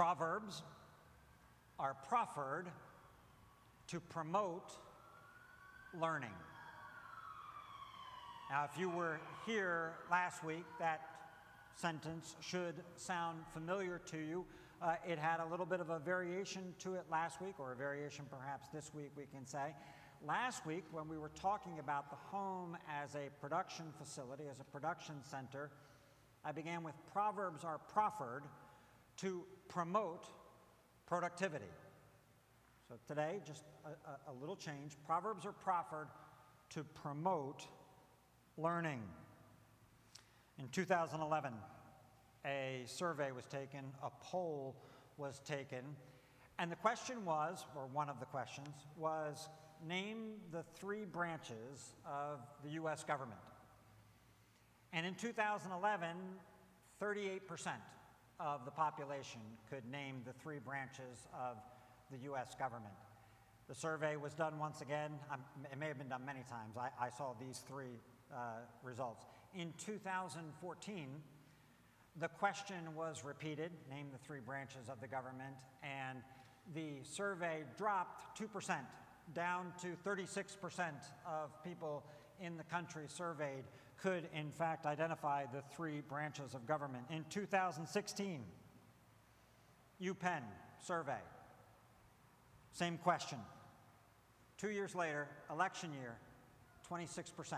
Proverbs are proffered to promote learning. Now, if you were here last week, that sentence should sound familiar to you. Uh, it had a little bit of a variation to it last week, or a variation perhaps this week, we can say. Last week, when we were talking about the home as a production facility, as a production center, I began with Proverbs are proffered to promote productivity. So today, just a, a, little change. Proverbs are proffered to promote learning. In 2011, a survey was taken, a poll was taken, and the question was, or one of the questions, was name the three branches of the US government. And in 2011, 38% of the population could name the three branches of the US government. The survey was done once again. I'm, it may have been done many times. I, I saw these three uh, results. In 2014, the question was repeated name the three branches of the government, and the survey dropped 2%, down to 36% of people in the country surveyed could, in fact, identify the three branches of government. In 2016, UPenn survey, same question. Two years later, election year, 26%.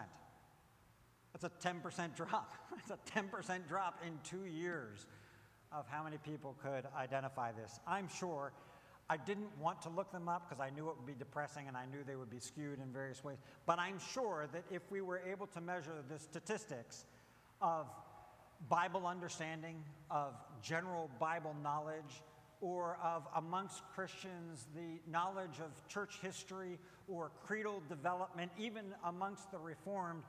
That's a 10% drop. That's a 10% drop in two years of how many people could identify this. I'm sure I didn't want to look them up because I knew it would be depressing and I knew they would be skewed in various ways. But I'm sure that if we were able to measure the statistics of Bible understanding, of general Bible knowledge, or of amongst Christians the knowledge of church history or creedal development, even amongst the Reformed,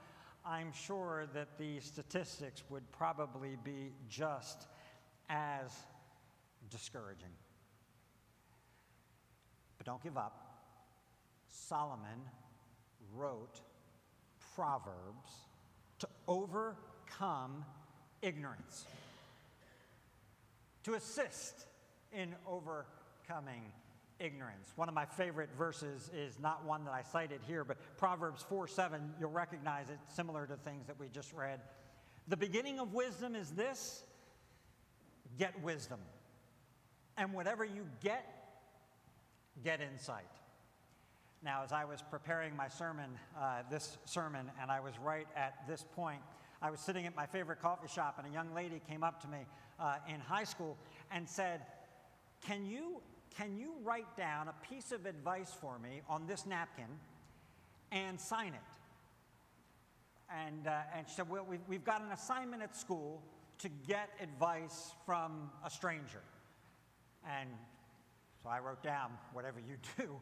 I'm sure that the statistics would probably be just as discouraging. But don't give up. Solomon wrote Proverbs to overcome ignorance, to assist in overcoming ignorance. One of my favorite verses is not one that I cited here, but Proverbs 4 7, you'll recognize it, similar to things that we just read. The beginning of wisdom is this get wisdom. And whatever you get, get insight. Now, as I was preparing my sermon, uh, this sermon, and I was right at this point, I was sitting at my favorite coffee shop, and a young lady came up to me uh, in high school and said, can you, can you write down a piece of advice for me on this napkin and sign it? And, uh, and she said, Well, we've, we've got an assignment at school to get advice from a stranger. And so I wrote down, whatever you do,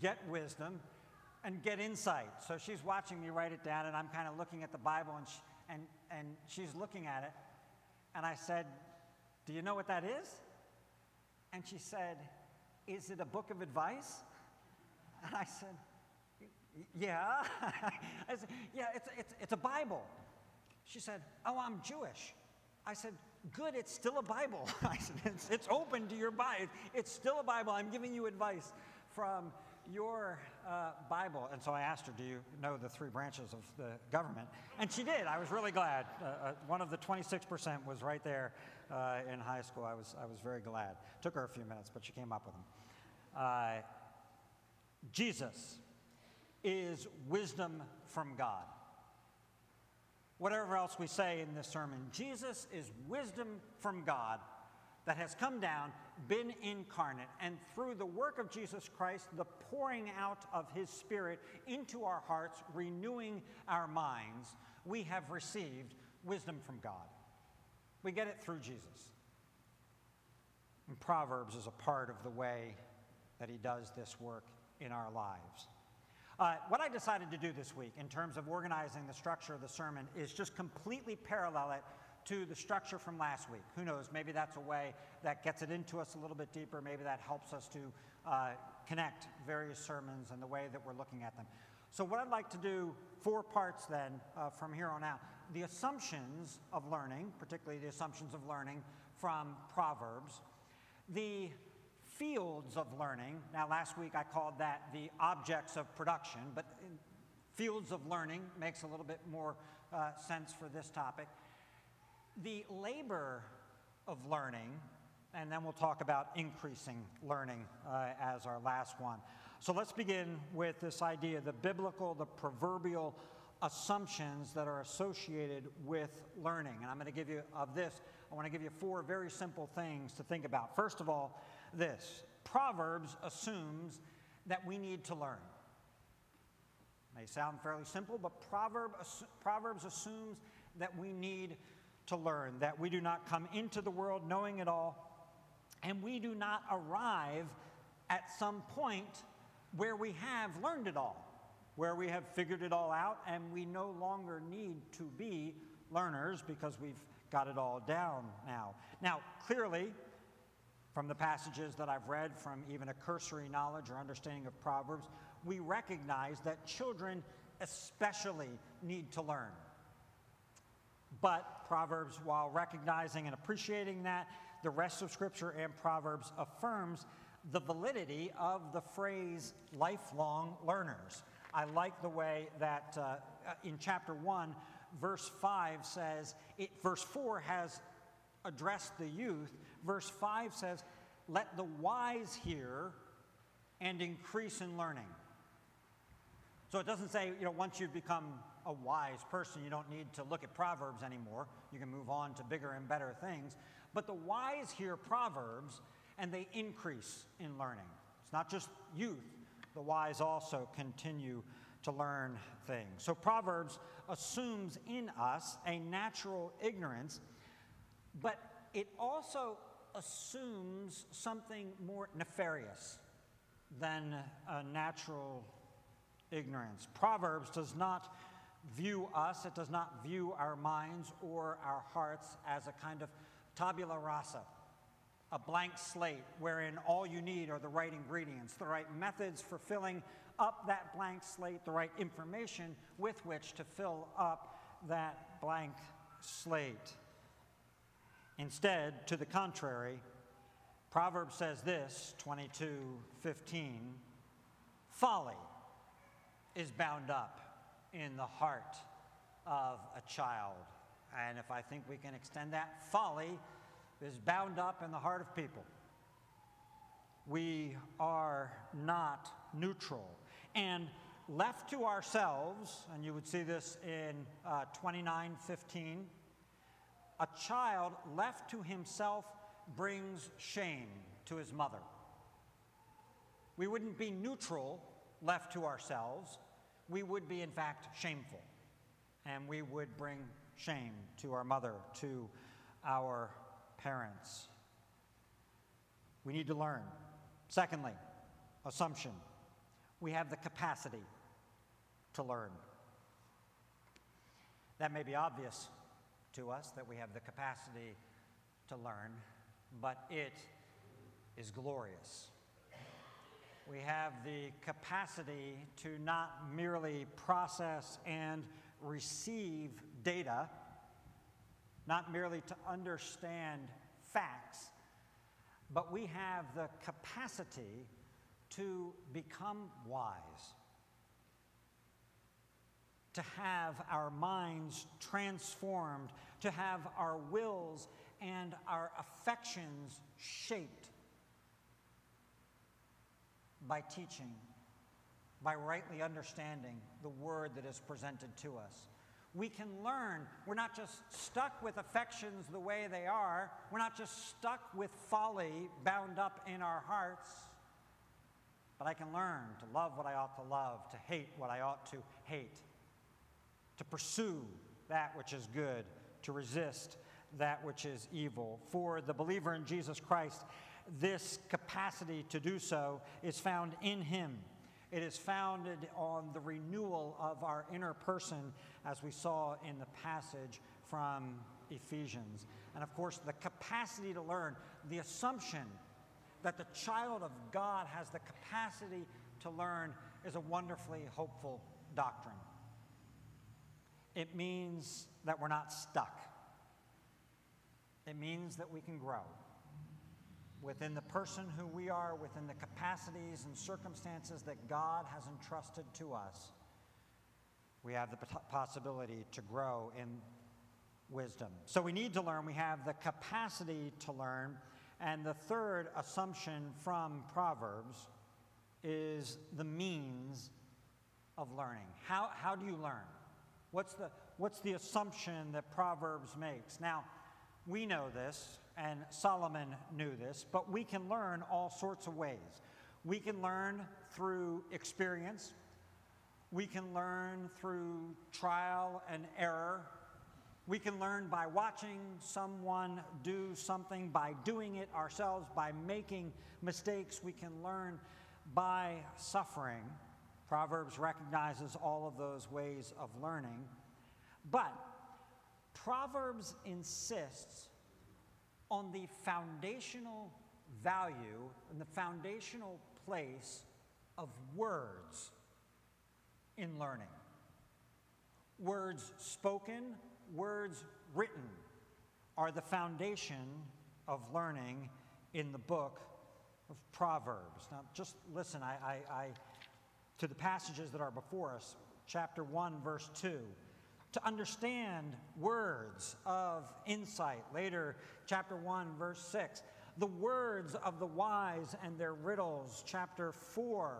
get wisdom and get insight. So she's watching me write it down, and I'm kind of looking at the Bible, and, she, and, and she's looking at it. And I said, Do you know what that is? And she said, Is it a book of advice? And I said, Yeah. I said, Yeah, it's, it's, it's a Bible. She said, Oh, I'm Jewish. I said, Good, it's still a Bible. It's, it's open to your Bible. It's still a Bible. I'm giving you advice from your uh, Bible. And so I asked her, Do you know the three branches of the government? And she did. I was really glad. Uh, uh, one of the 26% was right there uh, in high school. I was, I was very glad. Took her a few minutes, but she came up with them. Uh, Jesus is wisdom from God whatever else we say in this sermon, Jesus is wisdom from God that has come down, been incarnate, and through the work of Jesus Christ, the pouring out of his Spirit into our hearts, renewing our minds, we have received wisdom from God. We get it through Jesus. And Proverbs is a part of the way that he does this work in our lives. Uh, what I decided to do this week in terms of organizing the structure of the sermon is just completely parallel it to the structure from last week. Who knows? Maybe that's a way that gets it into us a little bit deeper. Maybe that helps us to uh, connect various sermons and the way that we're looking at them. So, what I'd like to do, four parts then uh, from here on out the assumptions of learning, particularly the assumptions of learning from Proverbs, the fields of learning. Now, last week I called that the objects of production, but fields of learning makes a little bit more uh, sense for this topic. The labor of learning, and then we'll talk about increasing learning uh, as our last one. So let's begin with this idea the biblical, the proverbial assumptions that are associated with learning. And I'm going to give you, of this, I want to give you four very simple things to think about. First of all, this Proverbs assumes that we need to learn. May sound fairly simple, but Proverb, Proverbs assumes that we need to learn, that we do not come into the world knowing it all, and we do not arrive at some point where we have learned it all, where we have figured it all out, and we no longer need to be learners because we've got it all down now. Now, clearly, from the passages that I've read, from even a cursory knowledge or understanding of Proverbs, we recognize that children especially need to learn. But Proverbs, while recognizing and appreciating that, the rest of Scripture and Proverbs affirms the validity of the phrase lifelong learners. I like the way that uh, uh in chapter 1, verse 5 says, it, verse 4 has addressed the youth. Verse 5 says, Let the wise hear and increase in learning. So it doesn't say, you know, once you've become a wise person, you don't need to look at Proverbs anymore. You can move on to bigger and better things. But the wise hear Proverbs and they increase in learning. It's not just youth, the wise also continue to learn things. So Proverbs assumes in us a natural ignorance, but it also assumes something more nefarious than a natural ignorance. Proverbs does not view us, it does not view our minds or our hearts as a kind of tabula rasa a blank slate wherein all you need are the right ingredients, the right methods for filling up that blank slate, the right information with which to fill up that blank slate. Instead, to the contrary, Proverbs says this 22 15 folly is bound up in the heart of a child. And if I think we can extend that, folly is bound up in the heart of people. We are not neutral. And left to ourselves, and you would see this in uh, 29:15, a child left to himself brings shame to his mother. We wouldn't be neutral left to ourselves. We would be, in fact, shameful. And we would bring shame to our mother, to our parents. We need to learn. Secondly, assumption we have the capacity to learn. That may be obvious to us that we have the capacity to learn, but it is glorious. We have the capacity to not merely process and receive data not merely to understand facts, but we have the capacity to become wise, to have our minds transformed, to have our wills and our affections shaped by teaching, by rightly understanding the word that is presented to us. We can learn. We're not just stuck with affections the way they are, we're not just stuck with folly bound up in our hearts, but I can learn to love what I ought to love, to hate what I ought to hate, to pursue that which is good, to resist that which is evil. For the believer in Jesus Christ, this capacity to do so is found in Him. It is founded on the renewal of our inner person, as we saw in the passage from Ephesians. And of course, the capacity to learn, the assumption that the child of God has the capacity to learn is a wonderfully hopeful doctrine. It means that we're not stuck, it means that we can grow. within the person who we are, within the capacities and circumstances that God has entrusted to us, we have the possibility to grow in wisdom. So we need to learn, we have the capacity to learn. And the third assumption from Proverbs is the means of learning. How, how do you learn? What's the, what's the assumption that Proverbs makes? Now, we know this, and Solomon knew this, but we can learn all sorts of ways. We can learn through experience, we can learn through trial and error. We can learn by watching someone do something, by doing it ourselves, by making mistakes. We can learn by suffering. Proverbs recognizes all of those ways of learning. But Proverbs insists on the foundational value and the foundational place of words in learning. Words spoken, words written are the foundation of learning in the book of Proverbs. Now, just listen I, I, I, to the passages that are before us, chapter 1, verse 2. To understand words of insight. Later, chapter 1, verse 6. The words of the wise and their riddles, chapter 4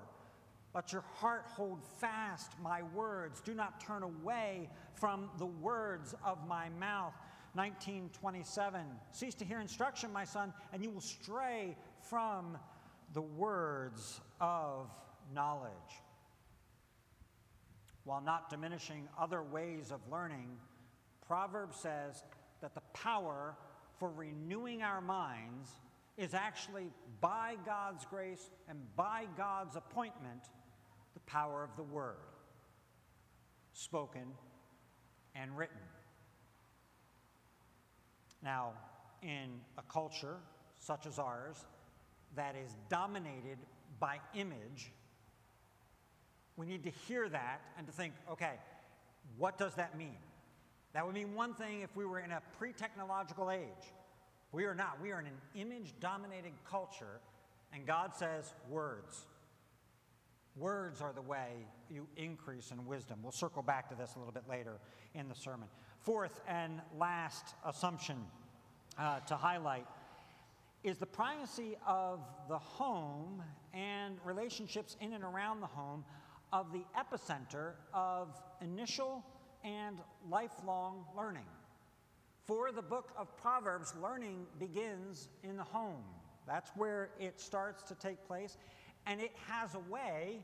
let your heart hold fast my words. Do not turn away from the words of my mouth. 1927. Cease to hear instruction, my son, and you will stray from the words of knowledge. While not diminishing other ways of learning, Proverbs says that the power for renewing our minds is actually by God's grace and by God's appointment the power of the word, spoken and written. Now, in a culture such as ours that is dominated by image, we need to hear that and to think, okay, what does that mean? That would mean one thing if we were in a pre technological age. We are not. We are in an image dominated culture, and God says words. Words are the way you increase in wisdom. We'll circle back to this a little bit later in the sermon. Fourth and last assumption uh, to highlight is the primacy of the home and relationships in and around the home of the epicenter of initial and lifelong learning. For the book of Proverbs, learning begins in the home. That's where it starts to take place and it has a way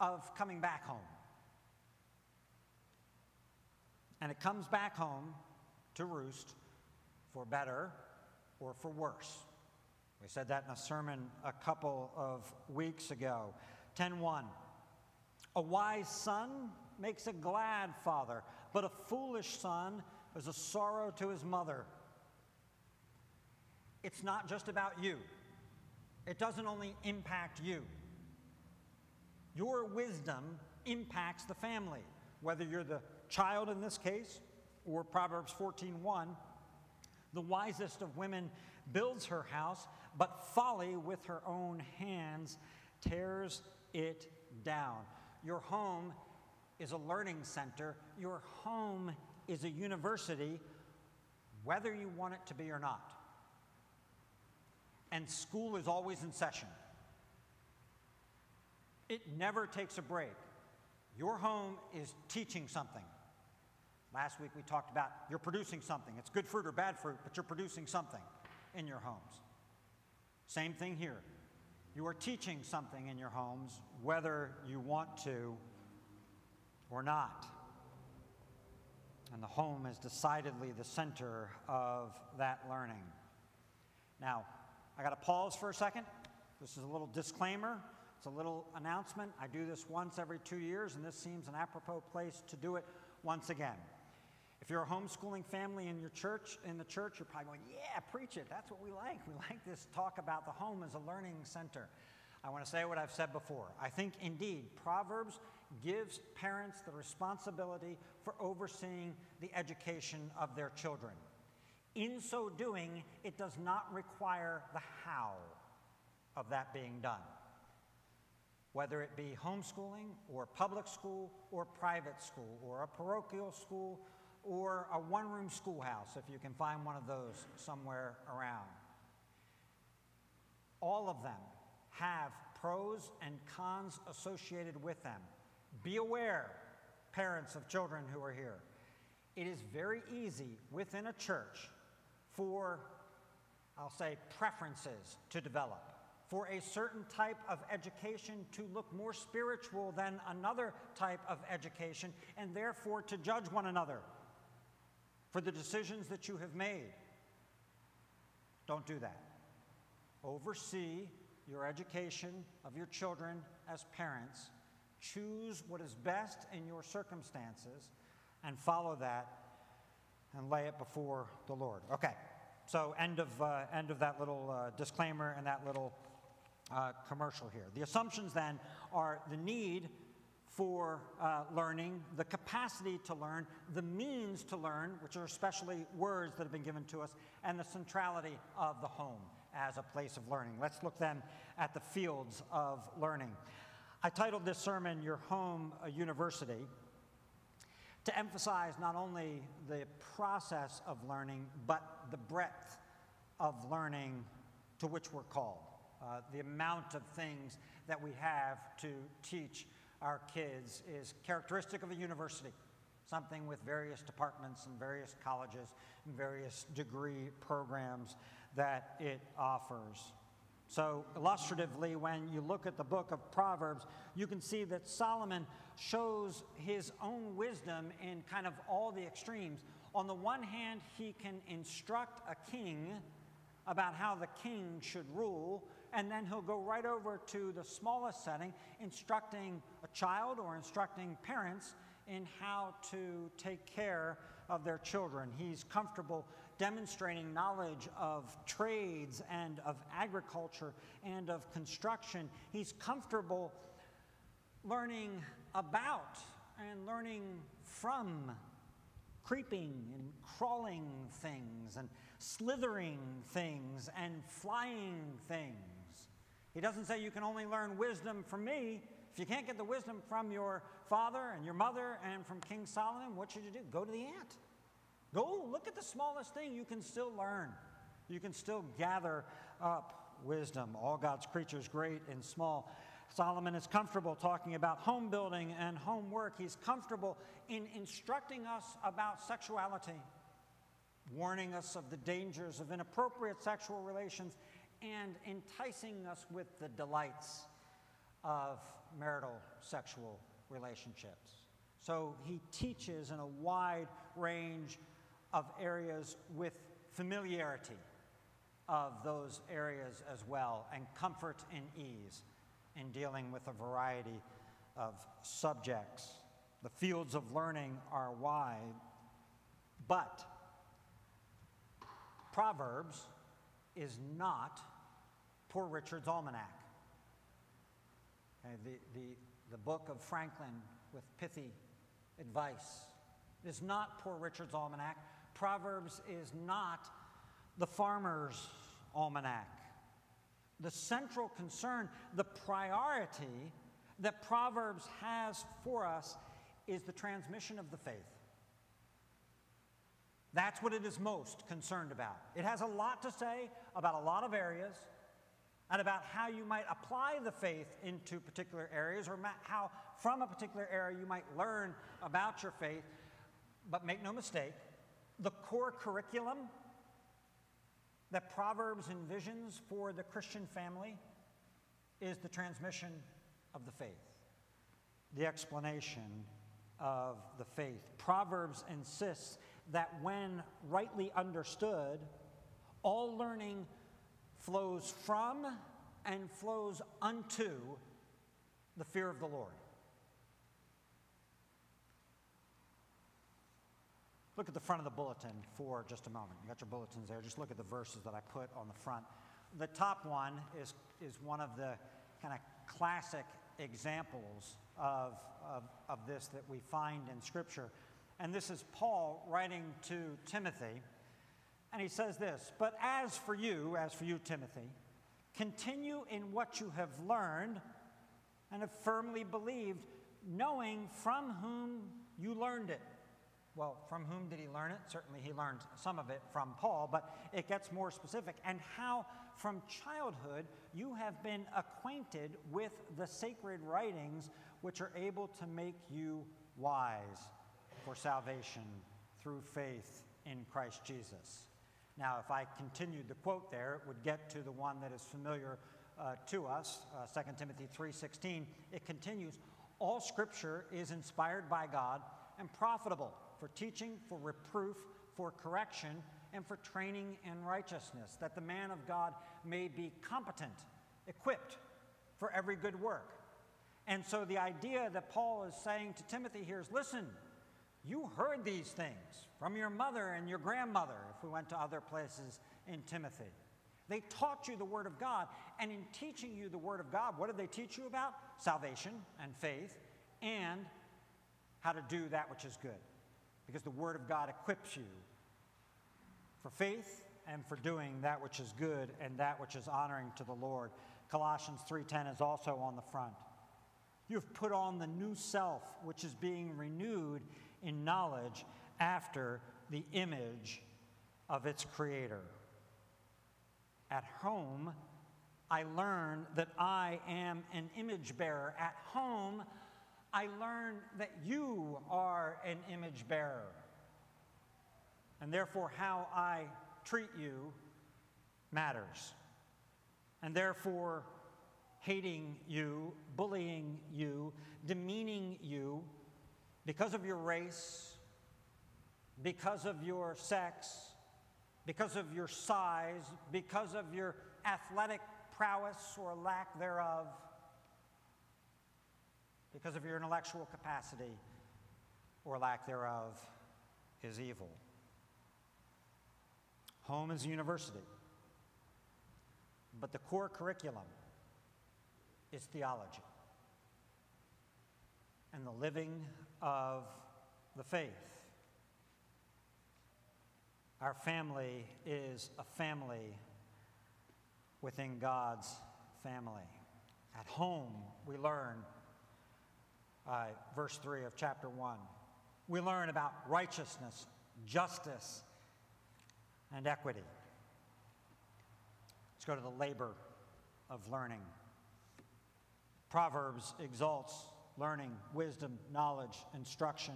of coming back home. And it comes back home to roost for better or for worse. We said that in a sermon a couple of weeks ago. 10:1 A wise son makes a glad father, but a foolish son is a sorrow to his mother. It's not just about you. It doesn't only impact you. Your wisdom impacts the family, whether you're the child in this case or Proverbs 14:1. The wisest of women builds her house, but folly with her own hands tears it down. Your home is a learning center. Your home is a university, whether you want it to be or not and school is always in session. It never takes a break. Your home is teaching something. Last week we talked about you're producing something. It's good fruit or bad fruit, but you're producing something in your homes. Same thing here. You are teaching something in your homes, whether you want to or not. And the home is decidedly the center of that learning. Now, I got to pause for a second. This is a little disclaimer. It's a little announcement. I do this once every two years, and this seems an apropos place to do it once again. If you're a homeschooling family in your church, in the church, you're probably going, "Yeah, preach it. That's what we like. We like this talk about the home as a learning center." I want to say what I've said before. I think indeed Proverbs gives parents the responsibility for overseeing the education of their children. In so doing, it does not require the how of that being done. Whether it be homeschooling or public school or private school or a parochial school or a one room schoolhouse, if you can find one of those somewhere around. All of them have pros and cons associated with them. Be aware, parents of children who are here. It is very easy within a church for, I'll say, preferences to develop, for a certain type of education to look more spiritual than another type of education, and therefore to judge one another for the decisions that you have made. Don't do that. Oversee your education of your children as parents. Choose what is best in your circumstances and follow that and lay it before the Lord. Okay, so end of, uh, end of that little uh, disclaimer and that little uh, commercial here. The assumptions then are the need for uh, learning, the capacity to learn, the means to learn, which are especially words that have been given to us, and the centrality of the home as a place of learning. Let's look then at the fields of learning. I titled this sermon, Your Home a University to emphasize not only the process of learning, but the breadth of learning to which we're called. Uh, the amount of things that we have to teach our kids is characteristic of a university, something with various departments and various colleges and various degree programs that it offers. So, illustratively, when you look at the book of Proverbs, you can see that Solomon shows his own wisdom in kind of all the extremes. On the one hand, he can instruct a king about how the king should rule, and then he'll go right over to the smallest setting, instructing a child or instructing parents in how to take care of their children. He's comfortable demonstrating knowledge of trades and of agriculture and of construction. He's comfortable learning about and learning from creeping and crawling things and slithering things and flying things. He doesn't say you can only learn wisdom from me. If you can't get the wisdom from your father and your mother and from King Solomon, what should you do? Go to the ant. Go look at the smallest thing. You can still learn. You can still gather up wisdom. All God's creatures, great and small. Solomon is comfortable talking about home building and homework. He's comfortable in instructing us about sexuality, warning us of the dangers of inappropriate sexual relations, and enticing us with the delights of marital sexual relationships. So he teaches in a wide range of areas with familiarity of those areas as well, and comfort and ease in dealing with a variety of subjects. The fields of learning are wide, but Proverbs is not Poor Richard's Almanac. Okay, the, the, the book of Franklin with pithy advice is not Poor Richard's Almanac. Proverbs is not the farmer's almanac. The central concern, the priority that Proverbs has for us is the transmission of the faith. That's what it is most concerned about. It has a lot to say about a lot of areas and about how you might apply the faith into particular areas or how, from a particular area, you might learn about your faith. But make no mistake, the core curriculum that Proverbs envisions for the Christian family is the transmission of the faith, the explanation of the faith. Proverbs insists that when rightly understood, all learning flows from and flows unto the fear of the Lord. Look at the front of the bulletin for just a moment. You got your bulletins there. Just look at the verses that I put on the front. The top one is, is one of the kind of classic examples of, of, of this that we find in Scripture. And this is Paul writing to Timothy. And he says this But as for you, as for you, Timothy, continue in what you have learned and have firmly believed, knowing from whom you learned it. Well, from whom did he learn it? Certainly he learned some of it from Paul, but it gets more specific. And how from childhood you have been acquainted with the sacred writings which are able to make you wise for salvation through faith in Christ Jesus. Now, if I continued the quote there, it would get to the one that is familiar uh, to us, uh, 2 Timothy 3:16. It continues, "All scripture is inspired by God and profitable for teaching, for reproof, for correction, and for training in righteousness, that the man of God may be competent, equipped for every good work. And so the idea that Paul is saying to Timothy here is listen, you heard these things from your mother and your grandmother, if we went to other places in Timothy. They taught you the Word of God. And in teaching you the Word of God, what did they teach you about? Salvation and faith and how to do that which is good because the Word of God equips you for faith and for doing that which is good and that which is honoring to the Lord. Colossians 3:10 is also on the front. You have put on the new self which is being renewed in knowledge after the image of its creator. At home, I learn that I am an image bearer. At home, I learn that you are an image bearer. And therefore, how I treat you matters. And therefore, hating you, bullying you, demeaning you because of your race, because of your sex, because of your size, because of your athletic prowess or lack thereof because of your intellectual capacity or lack thereof is evil. Home is a university, but the core curriculum is theology and the living of the faith. Our family is a family within God's family. At home, we learn uh, verse 3 of chapter 1. We learn about righteousness, justice, and equity. Let's go to the labor of learning. Proverbs exalts learning, wisdom, knowledge, instruction,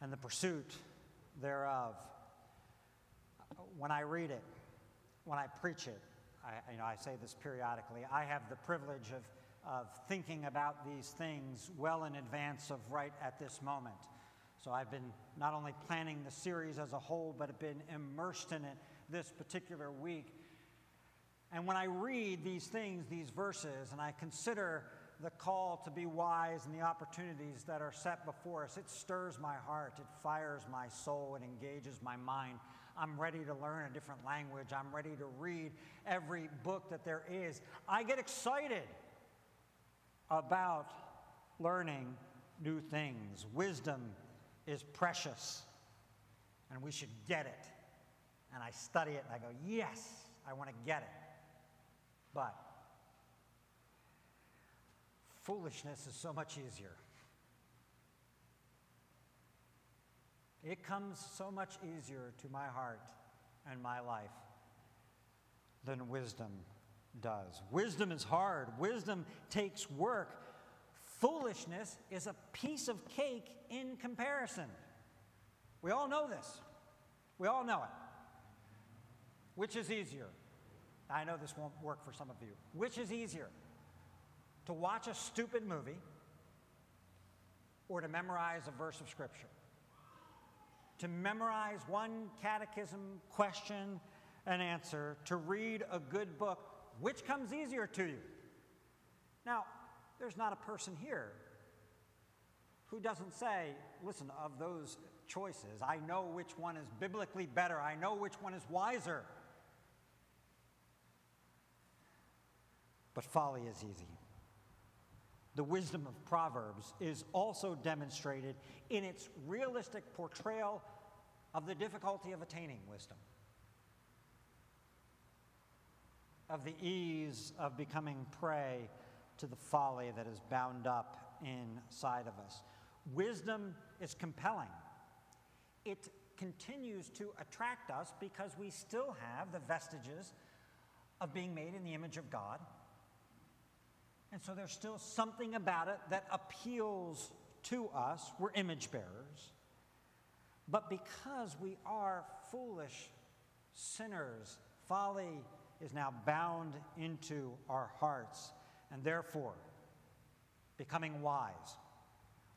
and the pursuit thereof. When I read it, when I preach it, I, you know, I say this periodically, I have the privilege of of thinking about these things well in advance of right at this moment. So I've been not only planning the series as a whole, but have been immersed in it this particular week. And when I read these things, these verses, and I consider the call to be wise and the opportunities that are set before us, it stirs my heart, it fires my soul, it engages my mind. I'm ready to learn a different language. I'm ready to read every book that there is. I get excited about learning new things. Wisdom is precious, and we should get it. And I study it and I go, yes, I want to get it. But foolishness is so much easier. It comes so much easier to my heart and my life than wisdom does. Wisdom is hard, wisdom takes work. Foolishness is a piece of cake in comparison. We all know this. We all know it. Which is easier? I know this won't work for some of you. Which is easier? To watch a stupid movie or to memorize a verse of Scripture? To memorize one catechism question and answer, to read a good book, which comes easier to you? Now, there's not a person here who doesn't say, listen, of those choices, I know which one is biblically better, I know which one is wiser. But folly is easy. The wisdom of Proverbs is also demonstrated in its realistic portrayal of the difficulty of attaining wisdom, of the ease of becoming prey to the folly that is bound up inside of us. Wisdom is compelling. It continues to attract us because we still have the vestiges of being made in the image of God. And so there's still something about it that appeals to us. We're image bearers. But because we are foolish sinners, folly is now bound into our hearts, and therefore, becoming wise,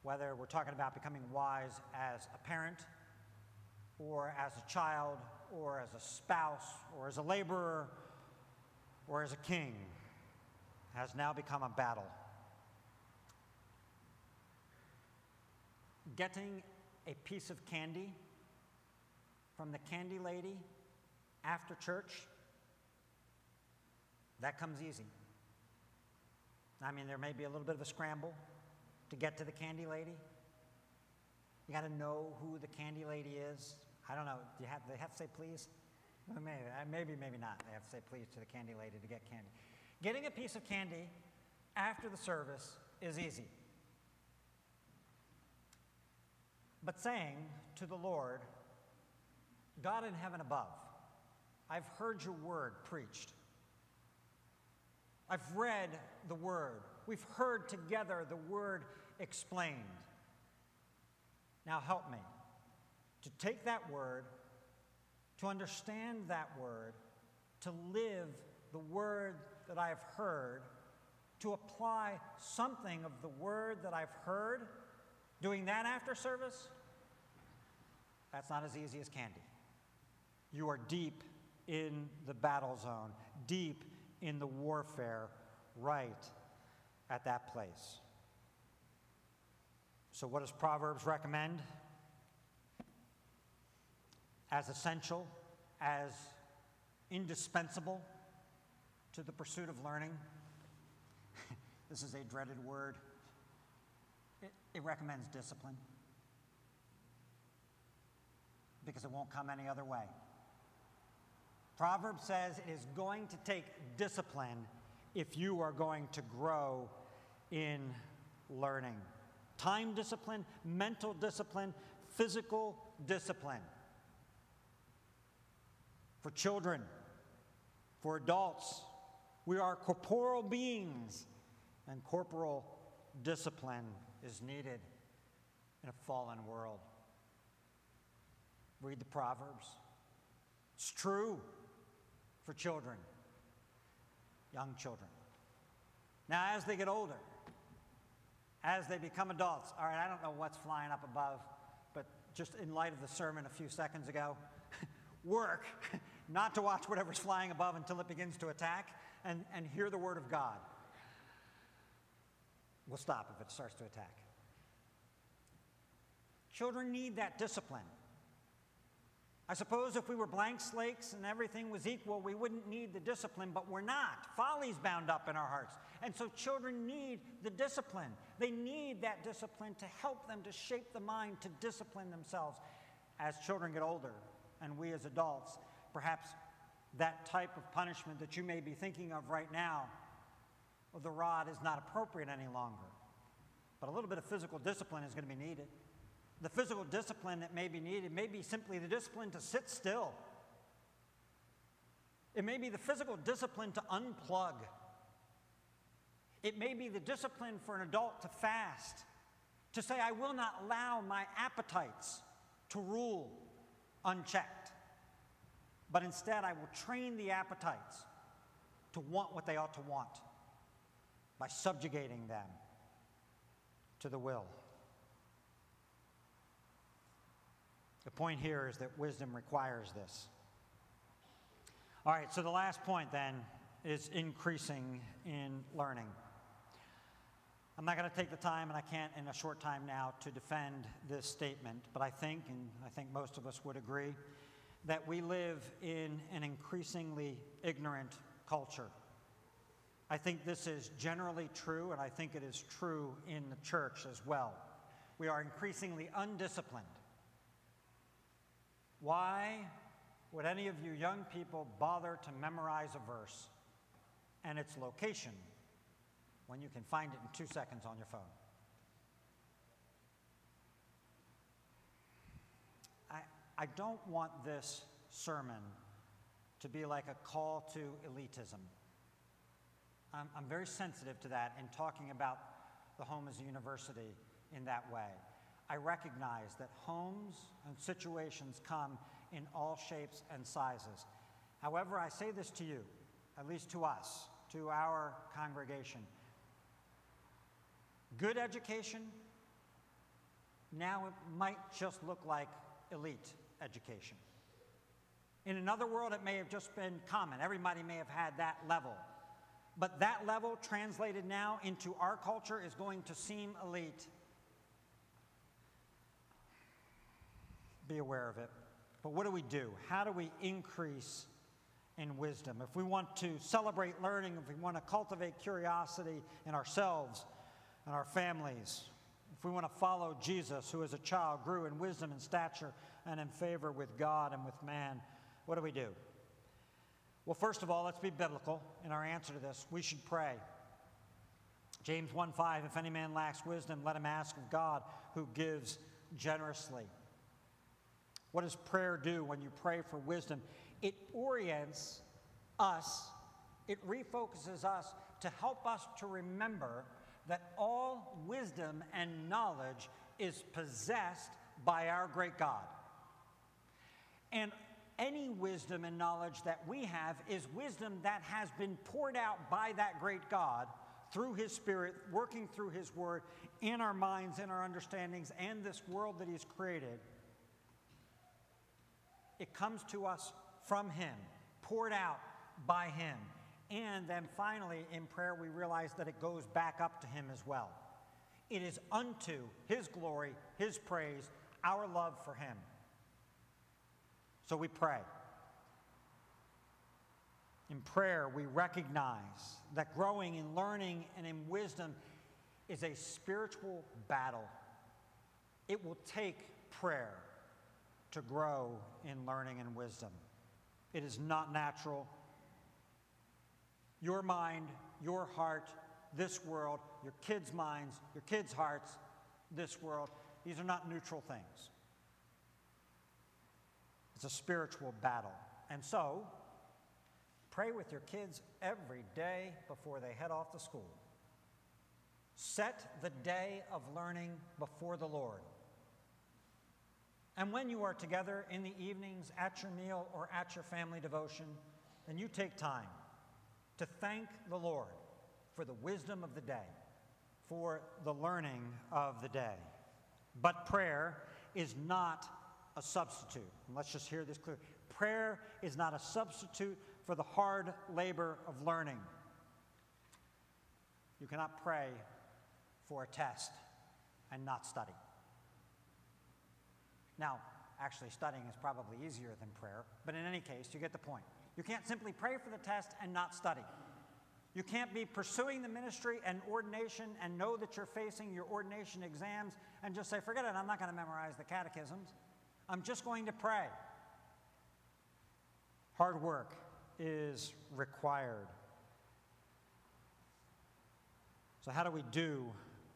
whether we're talking about becoming wise as a parent, or as a child, or as a spouse, or as a laborer, or as a king, has now become a battle. Getting a piece of candy from the candy lady after church, that comes easy. I mean, there may be a little bit of a scramble to get to the candy lady. You got to know who the candy lady is. I don't know. Do you have, they have to say please? Maybe, uh, maybe, maybe not. They have to say please to the candy lady to get candy. Getting a piece of candy after the service is easy. But saying to the Lord, God in heaven above, I've heard your word preached. I've read the word. We've heard together the word explained. Now help me to take that word, to understand that word, to live the word that I've heard, to apply something of the word that I've heard, doing that after service, that's not as easy as candy. You are deep in the battle zone, deep in the warfare, right at that place. So, what does Proverbs recommend? As essential, as indispensable to the pursuit of learning. this is a dreaded word. It, it recommends discipline because it won't come any other way. Proverbs says it is going to take discipline if you are going to grow in learning. Time discipline, mental discipline, physical discipline. For children, for adults, we are corporal beings, and corporal discipline is needed in a fallen world. Read the Proverbs. It's true for children, young children. Now, as they get older, as they become adults, all right, I don't know what's flying up above, but just in light of the sermon a few seconds ago, work not to watch whatever's flying above until it begins to attack and, and hear the word of God. We'll stop if it starts to attack. Children need that discipline. I suppose if we were blank slates and everything was equal, we wouldn't need the discipline, but we're not. Folly's bound up in our hearts. And so children need the discipline. They need that discipline to help them to shape the mind to discipline themselves. As children get older, and we as adults, perhaps that type of punishment that you may be thinking of right now, well, the rod is not appropriate any longer. But a little bit of physical discipline is going to be needed. The physical discipline that may be needed may be simply the discipline to sit still. It may be the physical discipline to unplug. It may be the discipline for an adult to fast, to say, I will not allow my appetites to rule unchecked, but instead I will train the appetites to want what they ought to want by subjugating them to the will. The point here is that wisdom requires this. All right, so the last point then is increasing in learning. I'm not going to take the time, and I can't in a short time now, to defend this statement, but I think, and I think most of us would agree, that we live in an increasingly ignorant culture. I think this is generally true, and I think it is true in the church as well. We are increasingly undisciplined. Why would any of you young people bother to memorize a verse and its location when you can find it in two seconds on your phone? I, I don't want this sermon to be like a call to elitism. I'm, I'm very sensitive to that in talking about the home as a university in that way. I recognize that homes and situations come in all shapes and sizes. However, I say this to you, at least to us, to our congregation. Good education now it might just look like elite education. In another world, it may have just been common. Everybody may have had that level. But that level translated now into our culture is going to seem elite. Be aware of it. But what do we do? How do we increase in wisdom? If we want to celebrate learning, if we want to cultivate curiosity in ourselves and our families, we want to follow Jesus, who as a child grew in wisdom and stature and in favor with God and with man, what do we do? Well, first of all, let's be biblical in our answer to this. We should pray. James 1 5, if any man lacks wisdom, let him ask of God who gives generously. What does prayer do when you pray for wisdom? It orients us, it refocuses us to help us to remember that all wisdom and knowledge is possessed by our great God. And any wisdom and knowledge that we have is wisdom that has been poured out by that great God through His Spirit, working through His Word in our minds, in our understandings, and this world that He's created. It comes to us from Him, poured out by Him. And then finally, in prayer, we realize that it goes back up to Him as well. It is unto His glory, His praise, our love for Him. So we pray. In prayer, we recognize that growing in learning and in wisdom is a spiritual battle. It will take prayer to grow in learning and wisdom. It is not natural. Your mind, your heart, this world, your kids' minds, your kids' hearts, this world, these are not neutral things. It's a spiritual battle. And so, pray with your kids every day before they head off to school. Set the day of learning before the Lord. And when you are together in the evenings at your meal or at your family devotion, then you take time to thank the Lord for the wisdom of the day, for the learning of the day. But prayer is not a substitute. And let's just hear this clear. Prayer is not a substitute for the hard labor of learning. You cannot pray for a test and not study. Now, actually, studying is probably easier than prayer, but in any case, you get the point. You can't simply pray for the test and not study. You can't be pursuing the ministry and ordination and know that you're facing your ordination exams and just say, forget it, I'm not going to memorize the catechisms. I'm just going to pray. Hard work is required. So, how do we do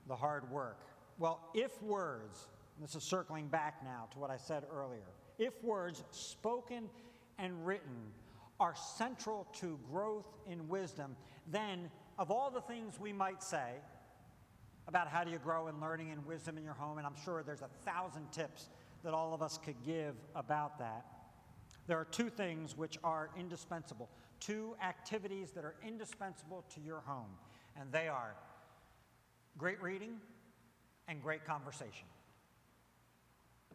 the hard work? Well, if words, this is circling back now to what I said earlier, if words spoken and written are central to growth in wisdom, then of all the things we might say about how do you grow in learning and wisdom in your home, and I'm sure there's a thousand tips that all of us could give about that. There are two things which are indispensable, two activities that are indispensable to your home, and they are great reading and great conversation.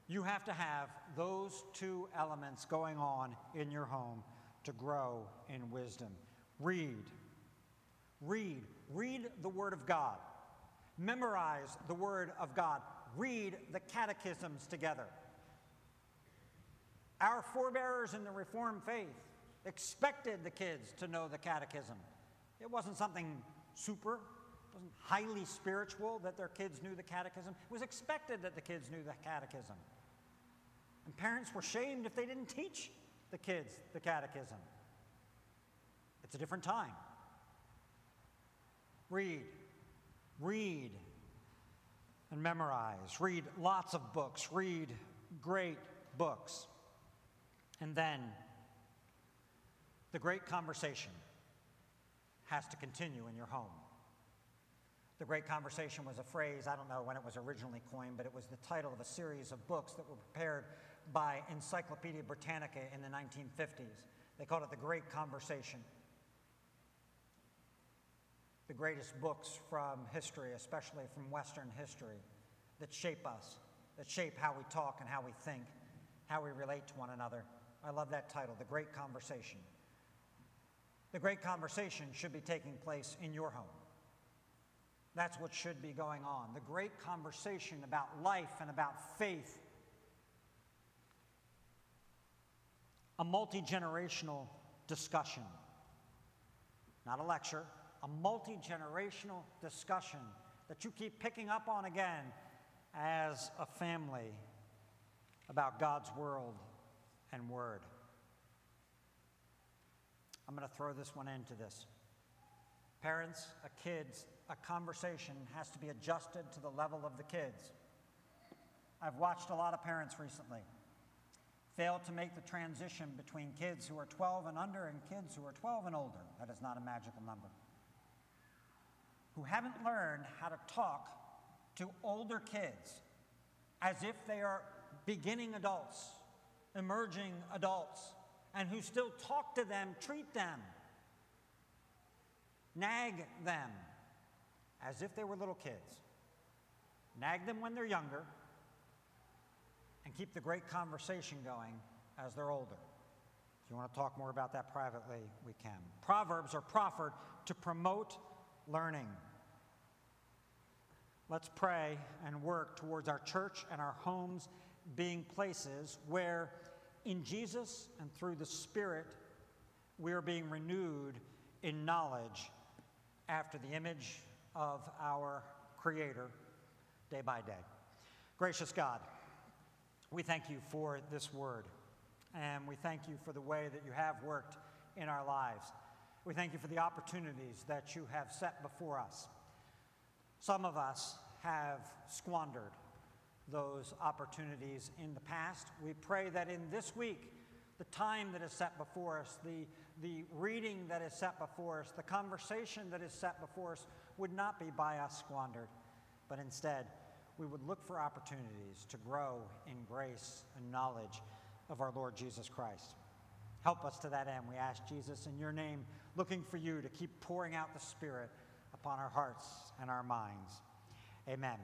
You have to have those two elements going on in your home to grow in wisdom. Read. Read. Read the Word of God. Memorize the Word of God read the catechisms together. Our forebears in the Reformed faith expected the kids to know the catechism. It wasn't something super, it wasn't highly spiritual that their kids knew the catechism. It was expected that the kids knew the catechism. And parents were shamed if they didn't teach the kids the catechism. It's a different time. Read, read, and memorize. Read lots of books. Read great books. And then the great conversation has to continue in your home. The Great Conversation was a phrase, I don't know when it was originally coined, but it was the title of a series of books that were prepared by Encyclopedia Britannica in the 1950s. They called it the Great Conversation. The greatest books from history, especially from Western history, that shape us, that shape how we talk and how we think, how we relate to one another. I love that title, The Great Conversation. The Great Conversation should be taking place in your home. That's what should be going on. The great conversation about life and about faith. A multi generational discussion. Not a lecture, a multi generational discussion that you keep picking up on again as a family about God's world and word. I'm going to throw this one into this. Parents, a kid's a conversation has to be adjusted to the level of the kids. I've watched a lot of parents recently fail to make the transition between kids who are 12 and under and kids who are 12 and older. That is not a magical number. Who haven't learned how to talk to older kids as if they are beginning adults, emerging adults, and who still talk to them, treat them, nag them, as if they were little kids. Nag them when they're younger and keep the great conversation going as they're older. If you want to talk more about that privately, we can. Proverbs are proffered to promote learning. Let's pray and work towards our church and our homes being places where, in Jesus and through the Spirit, we are being renewed in knowledge after the image of our Creator day by day. Gracious God, we thank you for this word, and we thank you for the way that you have worked in our lives. We thank you for the opportunities that you have set before us. Some of us have squandered those opportunities in the past. We pray that in this week, the time that is set before us, the, the reading that is set before us, the conversation that is set before us would not be by us squandered, but instead we would look for opportunities to grow in grace and knowledge of our Lord Jesus Christ. Help us to that end, we ask Jesus in your name, looking for you to keep pouring out the Spirit upon our hearts and our minds. Amen.